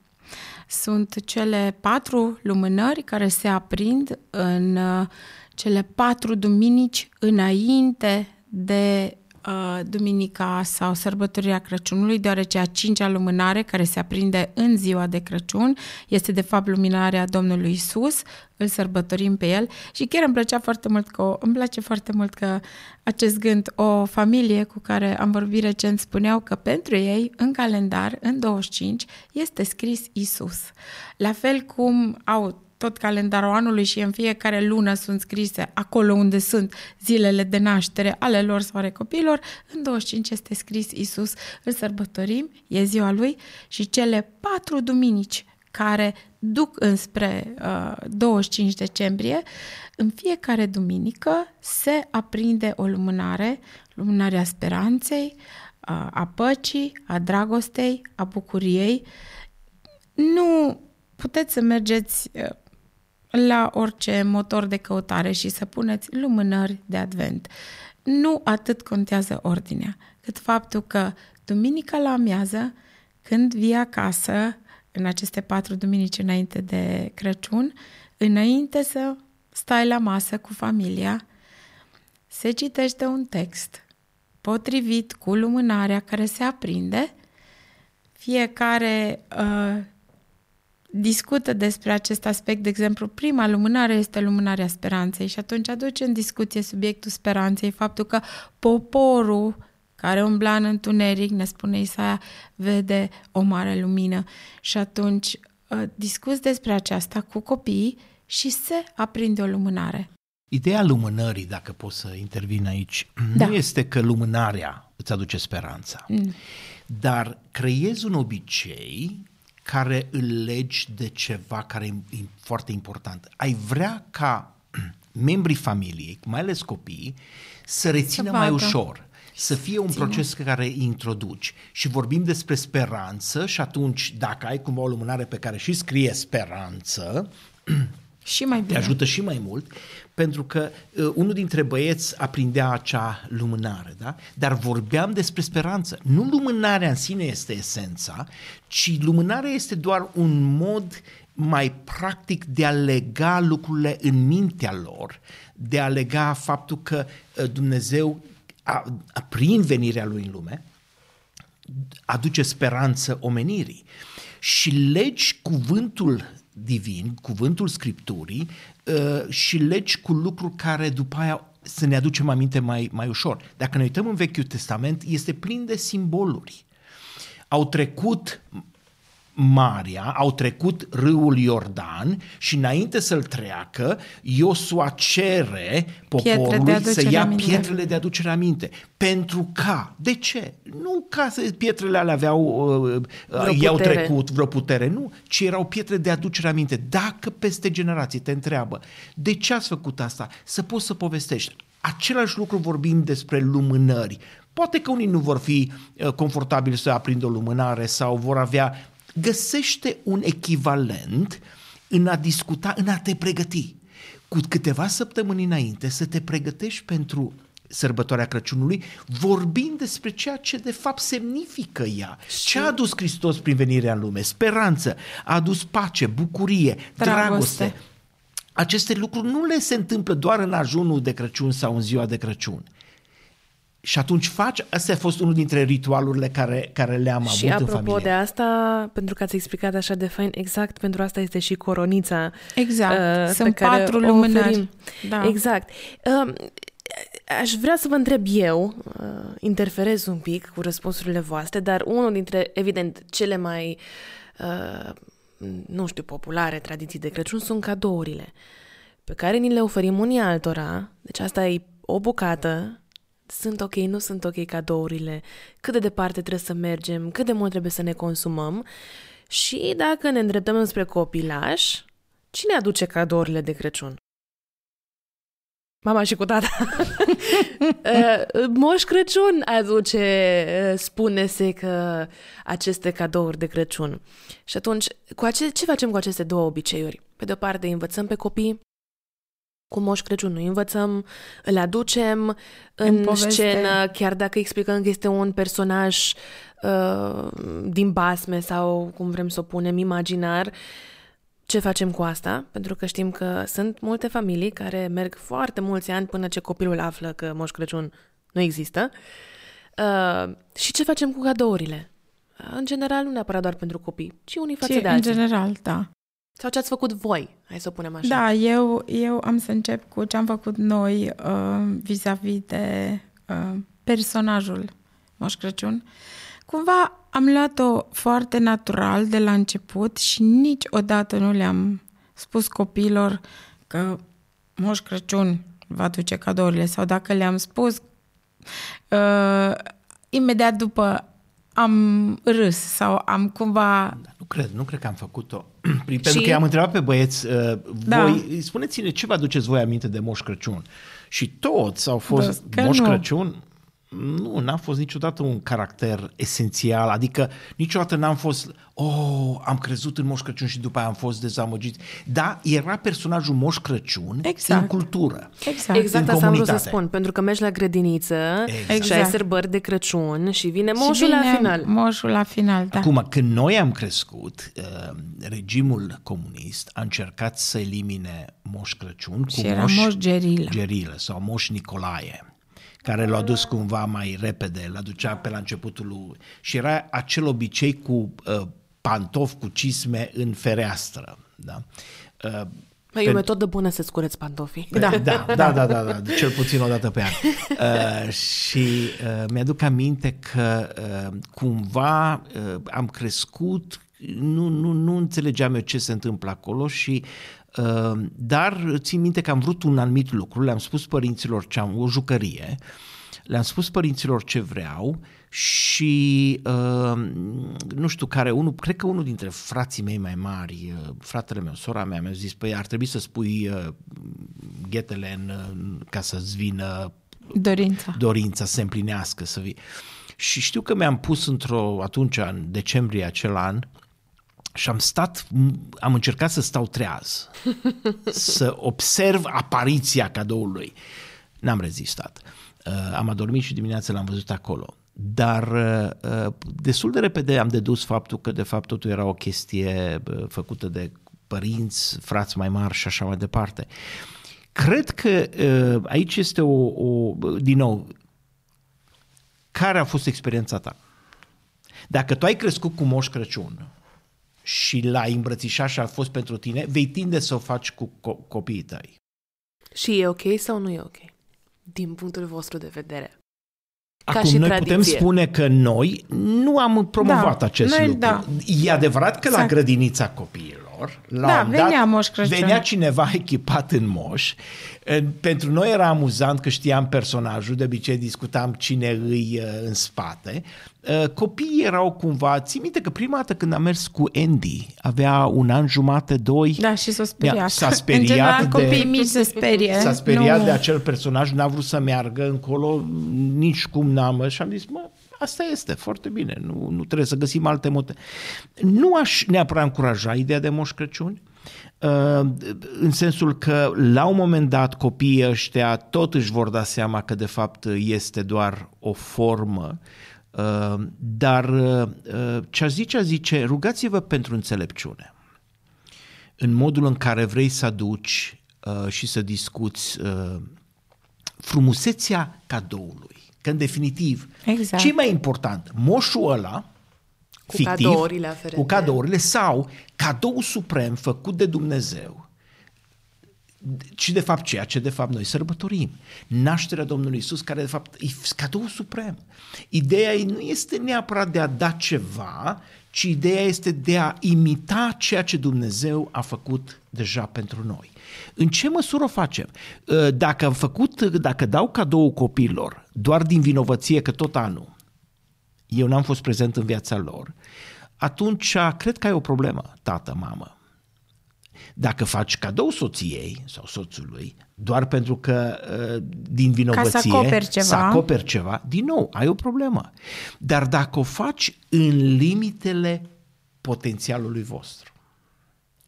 Sunt cele patru lumânări care se aprind în uh, cele patru duminici înainte de uh, duminica sau sărbătorirea Crăciunului, deoarece a cincea lumânare care se aprinde în ziua de Crăciun este de fapt luminarea Domnului Isus, îl sărbătorim pe el și chiar îmi plăcea foarte mult că îmi place foarte mult că acest gând, o familie cu care am vorbit recent spuneau că pentru ei în calendar, în 25, este scris Isus. La fel cum au tot calendarul anului și în fiecare lună sunt scrise acolo unde sunt zilele de naștere ale lor sau ale copiilor, în 25 este scris Isus, îl sărbătorim, e ziua lui și cele patru duminici care duc înspre uh, 25 decembrie, în fiecare duminică se aprinde o lumânare, lumânarea speranței, uh, a păcii, a dragostei, a bucuriei. Nu puteți să mergeți uh, la orice motor de căutare și să puneți lumânări de advent. Nu atât contează ordinea, cât faptul că duminica la amiază, când vii acasă, în aceste patru duminici înainte de Crăciun, înainte să stai la masă cu familia, se citește un text potrivit cu lumânarea care se aprinde, fiecare uh, discută despre acest aspect, de exemplu, prima lumânare este lumânarea speranței și atunci aduce în discuție subiectul speranței, faptul că poporul care umbla în întuneric, ne spune Isaia, vede o mare lumină. Și atunci uh, discuți despre aceasta cu copiii și se aprinde o lumânare. Ideea lumânării, dacă pot să intervin aici, Da. nu este că lumânarea îți aduce speranța, Mm. dar creezi un obicei care îl legi de ceva care e e foarte important. Ai vrea ca [CLEARS THROAT] membrii familiei, mai ales copiii, să rețină mai vadă. ușor, să fie un proces care îi introduci. Și vorbim despre speranță și atunci dacă ai cumva o lumânare pe care și scrie speranță, [CLEARS THROAT] Și mai te bine. ajută și mai mult, pentru că uh, unul dintre băieți aprindea acea lumânare, da? dar vorbeam despre speranță. Nu lumânarea în sine este esența, ci lumânarea este doar un mod mai practic de a lega lucrurile în mintea lor, de a lega faptul că uh, Dumnezeu, a, a, prin venirea Lui în lume, aduce speranță omenirii. Și legi cuvântul divin, cuvântul Scripturii uh, și legi cu lucruri care după aia să ne aducem aminte mai, mai ușor. Dacă ne uităm în Vechiul Testament, este plin de simboluri. Au trecut Maria, au trecut râul Iordan și înainte să-l treacă, Iosua cere Pietre de poporului să aducere ia aminte. pietrele de aducere aminte. Pentru ca. De ce? Nu ca să pietrele alea aveau, uh, Vreo uh, i-au putere. trecut vreo putere, nu, ci erau pietre de aducere aminte. Dacă peste generații te întreabă, de ce ați făcut asta? Să poți să povestești. Același lucru vorbim despre lumânări. Poate că unii nu vor fi uh, confortabili să aprindă o lumânare sau vor avea... Găsește un echivalent în a discuta, în a te pregăti. Cu câteva săptămâni înainte să te pregătești pentru sărbătoarea Crăciunului, vorbind despre ceea ce de fapt semnifică ea. Ce a adus Hristos prin venirea în lume? Speranță, a adus pace, bucurie, dragoste. Dragoste. Aceste lucruri nu le se întâmplă doar în ajunul de Crăciun sau în ziua de Crăciun. Și atunci faci, asta a fost unul dintre ritualurile care, care le-am Și avut în apropo familie. de asta, pentru că ați explicat așa de fain, exact pentru asta este și coronița. Exact. uh, Sunt pe care patru o lumânări. oferim. Da. Exact. Uh, aș vrea să vă întreb eu, uh, interferez un pic cu răspunsurile voastre, dar unul dintre, evident, cele mai, uh, nu știu, populare tradiții de Crăciun sunt cadourile, pe care ni le oferim unii altora. Deci asta e o bucată sunt ok, nu sunt ok cadourile, cât de departe trebuie să mergem, cât de mult trebuie să ne consumăm și dacă ne îndreptăm spre copilaș, cine aduce cadourile de Crăciun? Mama și cu tata. Uh, [LAUGHS] Moș Crăciun aduce, uh, spune-se că aceste cadouri de Crăciun. Și atunci, cu ace- ce facem cu aceste două obiceiuri? Pe de o parte, îi învățăm pe copii cu Moș Crăciun, nu îi învățăm, îl aducem în, În poveste. scenă, chiar dacă explicăm că este un personaj uh, din basme sau cum vrem să o punem, imaginar, ce facem cu asta? Pentru că știm că sunt multe familii care merg foarte mulți ani până ce copilul află că Moș Crăciun nu există. Uh, și ce facem cu cadourile? Uh, În general, nu neapărat doar pentru copii, ci unii față Și de în alții. general, da. Sau ce ați făcut voi, hai să o punem așa. Da, eu, eu am să încep cu ce am făcut noi uh, vis-a-vis de uh, personajul Moș Crăciun. Cumva am luat-o foarte natural de la început și niciodată nu le-am spus copiilor că Moș Crăciun va duce cadourile sau dacă le-am spus, uh, imediat după am râs sau am cumva Da, nu cred, nu cred că am făcut-o. [CLEARS THROAT] Prin- Pentru că i-am întrebat pe băieți, uh, Da. voi, spuneți-ne ce vă aduceți voi aminte de Moș Crăciun? Și toți au fost Bă, că Moș nu. Crăciun. Nu, n-a fost niciodată un caracter esențial, adică niciodată n-am fost, oh, am crezut în Moș Crăciun și după aia am fost dezamăgit. Da, era personajul Moș Crăciun Exact. în cultură. exact. Exact în asta am vrut să comunitate. spun, pentru că mergi la grădiniță Exact. și ai Exact. sărbări de Crăciun și vine Și moșul la vine final. Moșul la final, da. Acum, când noi am crescut, uh, regimul comunist a încercat să elimine Moș Crăciun cu Și era Moș Moș Gerilă. Gerilă sau Moș Nicolae care l-a dus cumva mai repede, l-a ducea pe la începutul lui. Și era acel obicei cu uh, pantofi, cu cisme în fereastră. Da? Uh, Păi, e o metodă bună să-ți cureți pantofii. da, da, da, da, da, da, cel puțin o dată pe an. [LAUGHS] Uh, și uh, mi-aduc aminte că uh, cumva uh, am crescut, nu, nu, nu înțelegeam eu ce se întâmplă acolo și uh, dar țin minte că am vrut un anumit lucru, le-am spus părinților ce am, o jucărie, le-am spus părinților ce vreau și uh, nu știu care, unul, cred că unul dintre frații mei mai mari, uh, fratele meu, sora mea, mi-a zis, păi ar trebui să spui uh, ghetele în, în, ca să-ți vină Dorința. dorința să se împlinească, să vii. Și știu că mi-am pus într-o, atunci, în decembrie acel an, și am stat, am încercat să stau treaz, [LAUGHS] să observ apariția cadoului. N-am rezistat. Uh, am adormit și dimineața l-am văzut acolo. Dar uh, destul de repede am dedus faptul că de fapt totul era o chestie uh, făcută de părinți, frați mai mari și așa mai departe. Cred că uh, aici este o, o, din nou, care a fost experiența ta? Dacă tu ai crescut cu Moș Crăciun și l-ai îmbrățișat și a fost pentru tine, vei tinde să o faci cu co- copiii tăi. Și e ok sau nu e ok? Din punctul vostru de vedere. Ca Acum, și noi tradiție. putem spune că noi nu am promovat Da, acest noi lucru. da. E adevărat că la Exact. grădinița copiilor, la Da, un dat, venea Moș Crăciun. venea cineva echipat în moș. Eh, Pentru noi era amuzant că știam personajul, de obicei discutam cine îi eh, în spate. Eh, Copiii erau cumva, ții minte că prima dată când am mers cu Andy, avea un an jumate, doi, Da, și s-a speriat. s-a speriat În general, de- copiii mici se sperie. S-a speriat nu... de acel personaj, n-a vrut să meargă încolo, nici cum n-am, și am zis, mă, asta este, foarte bine, nu, nu trebuie să găsim alte motive. Nu aș neapărat încuraja ideea de Moș Crăciun, uh, în sensul că la un moment dat copiii ăștia tot își vor da seama că de fapt este doar o formă, uh, dar uh, ce aș zice, aș zice, rugați-vă pentru înțelepciune în modul în care vrei să aduci uh, și să discuți uh, frumusețea cadoului. Că, în definitiv, Exact. ce e mai important? Moșul ăla, Cu fictiv, cadourile aferente. cu cadourile sau cadou suprem făcut de Dumnezeu și de fapt ceea ce de fapt noi sărbătorim. Nașterea Domnului Isus, care de fapt e cadou suprem. Ideea ei nu este neapărat de a da ceva, ci ideea este de a imita ceea ce Dumnezeu a făcut deja pentru noi. În ce măsură o facem? Uh, Dacă am făcut, dacă dau cadou copiilor doar din vinovăție că tot anul eu n-am fost prezent în viața lor, atunci cred că ai o problemă, tată, mamă. Dacă faci cadou soției sau soțului, doar pentru că uh, din vinovăție acoperi ceva. să acoperi ceva, din nou, ai o problemă. Dar dacă o faci în limitele potențialului vostru,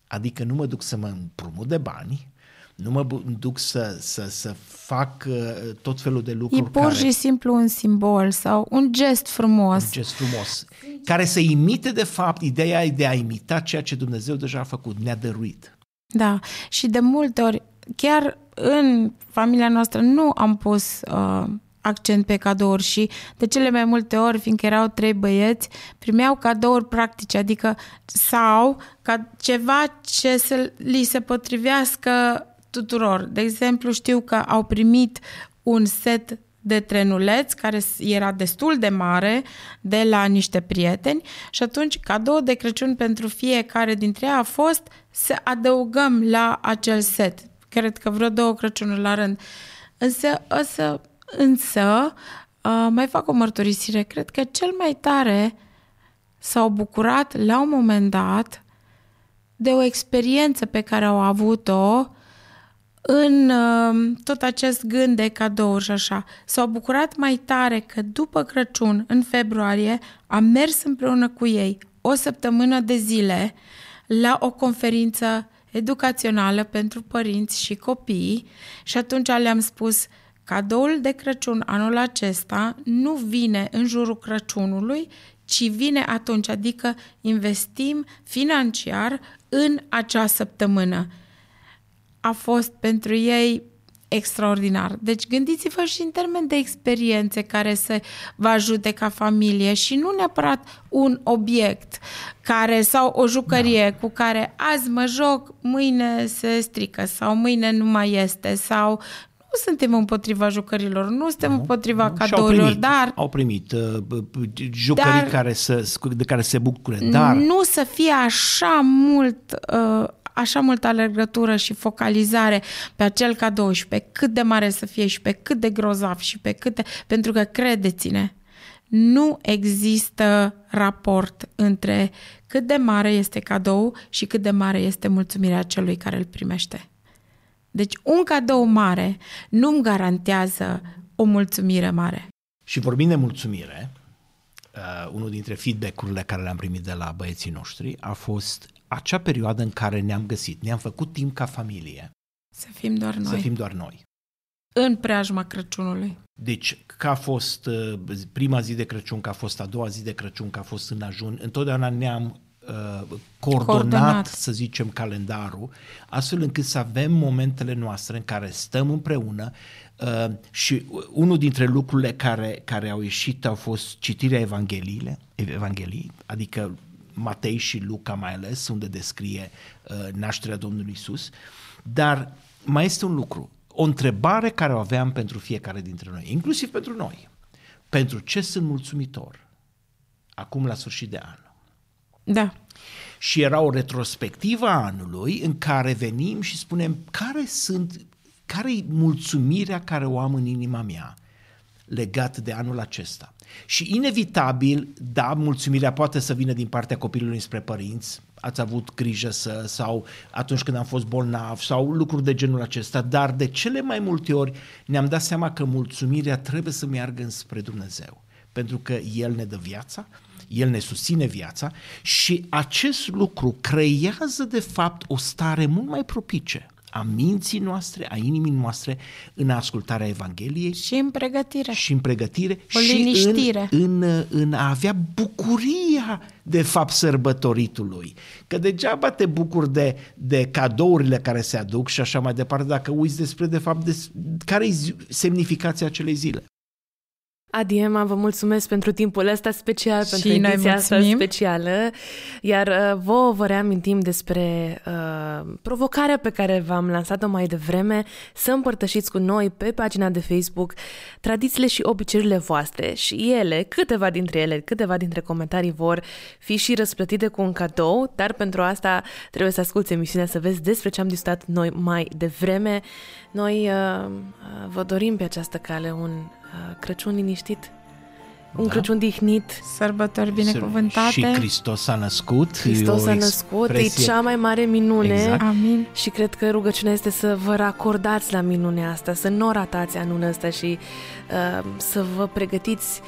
adică nu mă duc să mă împrumut de bani, nu mă bu- duc să, să, să fac uh, tot felul de E lucruri pur care... și simplu un simbol sau un gest frumos. Un gest frumos, care să imite de fapt ideea de a imita ceea ce Dumnezeu deja a făcut, ne-a dăruit. Da, și de multe ori, chiar în familia noastră nu am pus uh, accent pe cadouri și de cele mai multe ori, fiindcă erau trei băieți, primeau cadouri practice, adică sau ca ceva ce să li se potrivească tuturor. De exemplu, știu că au primit un set de trenuleț care era destul de mare de la niște prieteni și atunci cadou de Crăciun pentru fiecare dintre ei a fost să adăugăm la acel set. Cred că vreo două Crăciunuri la rând. Însă, însă, însă uh, mai fac o mărturisire. Cred că cel mai tare s-au bucurat la un moment dat de o experiență pe care au avut-o în uh, tot acest gând de cadouri și așa. S-au bucurat mai tare că după Crăciun, în februarie, am mers împreună cu ei o săptămână de zile la o conferință educațională pentru părinți și copii și atunci le-am spus cadoul de Crăciun anul acesta nu vine în jurul Crăciunului, ci vine atunci, adică investim financiar în acea săptămână a fost pentru ei extraordinar. Deci gândiți-vă și în termen de experiențe care să vă ajute ca familie și nu neapărat un obiect care sau o jucărie da. cu care azi mă joc, mâine se strică sau mâine nu mai este sau nu suntem împotriva jucărilor, nu suntem împotriva Și au cadourilor, primit, dar au primit uh, b- b- jucării Dar- care să, de care se bucure, dar nu să fie așa mult uh, așa multă alergătură și focalizare pe acel cadou și pe cât de mare să fie și pe cât de grozav și pe cât de... Pentru că, credeți-ne, nu există raport între cât de mare este cadou și cât de mare este mulțumirea celui care îl primește. Deci un cadou mare nu-mi garantează o mulțumire mare. Și vorbind de mulțumire, uh, unul dintre feedback-urile care le-am primit de la băieții noștri a fost acea perioadă în care ne-am găsit, ne-am făcut timp ca familie. Să fim doar noi. Să fim doar noi. În preajma Crăciunului. Deci, că a fost uh, prima zi de Crăciun, că a fost a doua zi de Crăciun, că a fost în ajun, întotdeauna ne-am uh, coordonat, coordonat, să zicem, calendarul, astfel încât să avem momentele noastre în care stăm împreună uh, și unul dintre lucrurile care, care au ieșit au fost citirea Evangheliile, Evanghelii, adică Matei și Luca mai ales, unde descrie uh, nașterea Domnului Isus, dar mai este un lucru, o întrebare care o aveam pentru fiecare dintre noi, inclusiv pentru noi. Pentru ce sunt mulțumitor acum la sfârșit de an? Da. Și era o retrospectivă a anului în care venim și spunem care sunt, care e mulțumirea care o am în inima mea legat de anul acesta. Și inevitabil, da, mulțumirea poate să vină din partea copilului spre părinți, ați avut grijă să, sau atunci când am fost bolnav, sau lucruri de genul acesta, dar de cele mai multe ori ne-am dat seama că mulțumirea trebuie să meargă înspre Dumnezeu, pentru că El ne dă viața, El ne susține viața și acest lucru creează de fapt o stare mult mai propice a minții noastre, a inimii noastre în ascultarea Evangheliei. Și în pregătire. Și în pregătire. O și în, în, în a avea bucuria de fapt sărbătoritului. Că degeaba te bucuri de, de cadourile care se aduc și așa mai departe dacă uiți despre de fapt de, care e semnificația acelei zile. Adiema, vă mulțumesc pentru timpul ăsta special, și pentru ediția asta specială, iar uh, vouă vă reamintim despre uh, provocarea pe care v-am lansat-o mai devreme, să împărtășiți cu noi pe pagina de Facebook tradițiile și obiceiurile voastre și ele, câteva dintre ele, câteva dintre comentarii vor fi și răsplătite cu un cadou, dar pentru asta trebuie să asculți emisiunea să vezi despre ce am discutat noi mai devreme. Noi uh, uh vă dorim pe această cale un Uh, Crăciun liniștit, un da. Crăciun dihnit. Sărbători binecuvântate. Și Hristos a născut. Hristos a născut, e cea mai mare minune. Exact. Amin. Și cred că rugăciunea este să vă racordați la minunea asta, să nu ratați anul ăsta și uh, să vă pregătiți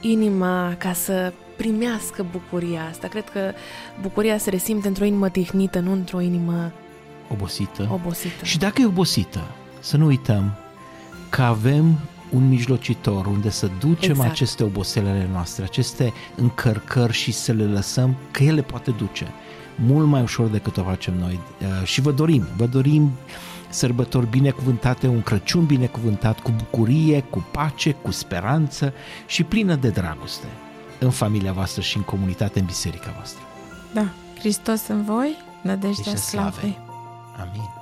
inima ca să primească bucuria asta. Cred că bucuria se resimte într-o inimă tihnită, nu într-o inimă obosită. obosită. Și dacă e obosită, să nu uităm că avem un mijlocitor unde să ducem exact. aceste oboselele noastre, aceste încărcări și să le lăsăm că ele poate duce mult mai ușor decât o facem noi. Uh, și vă dorim, vă dorim sărbători binecuvântate, un Crăciun binecuvântat cu bucurie, cu pace, cu speranță și plină de dragoste în familia voastră și în comunitate, în biserica voastră. Da, Hristos în voi, nădejdea slavei. Amin.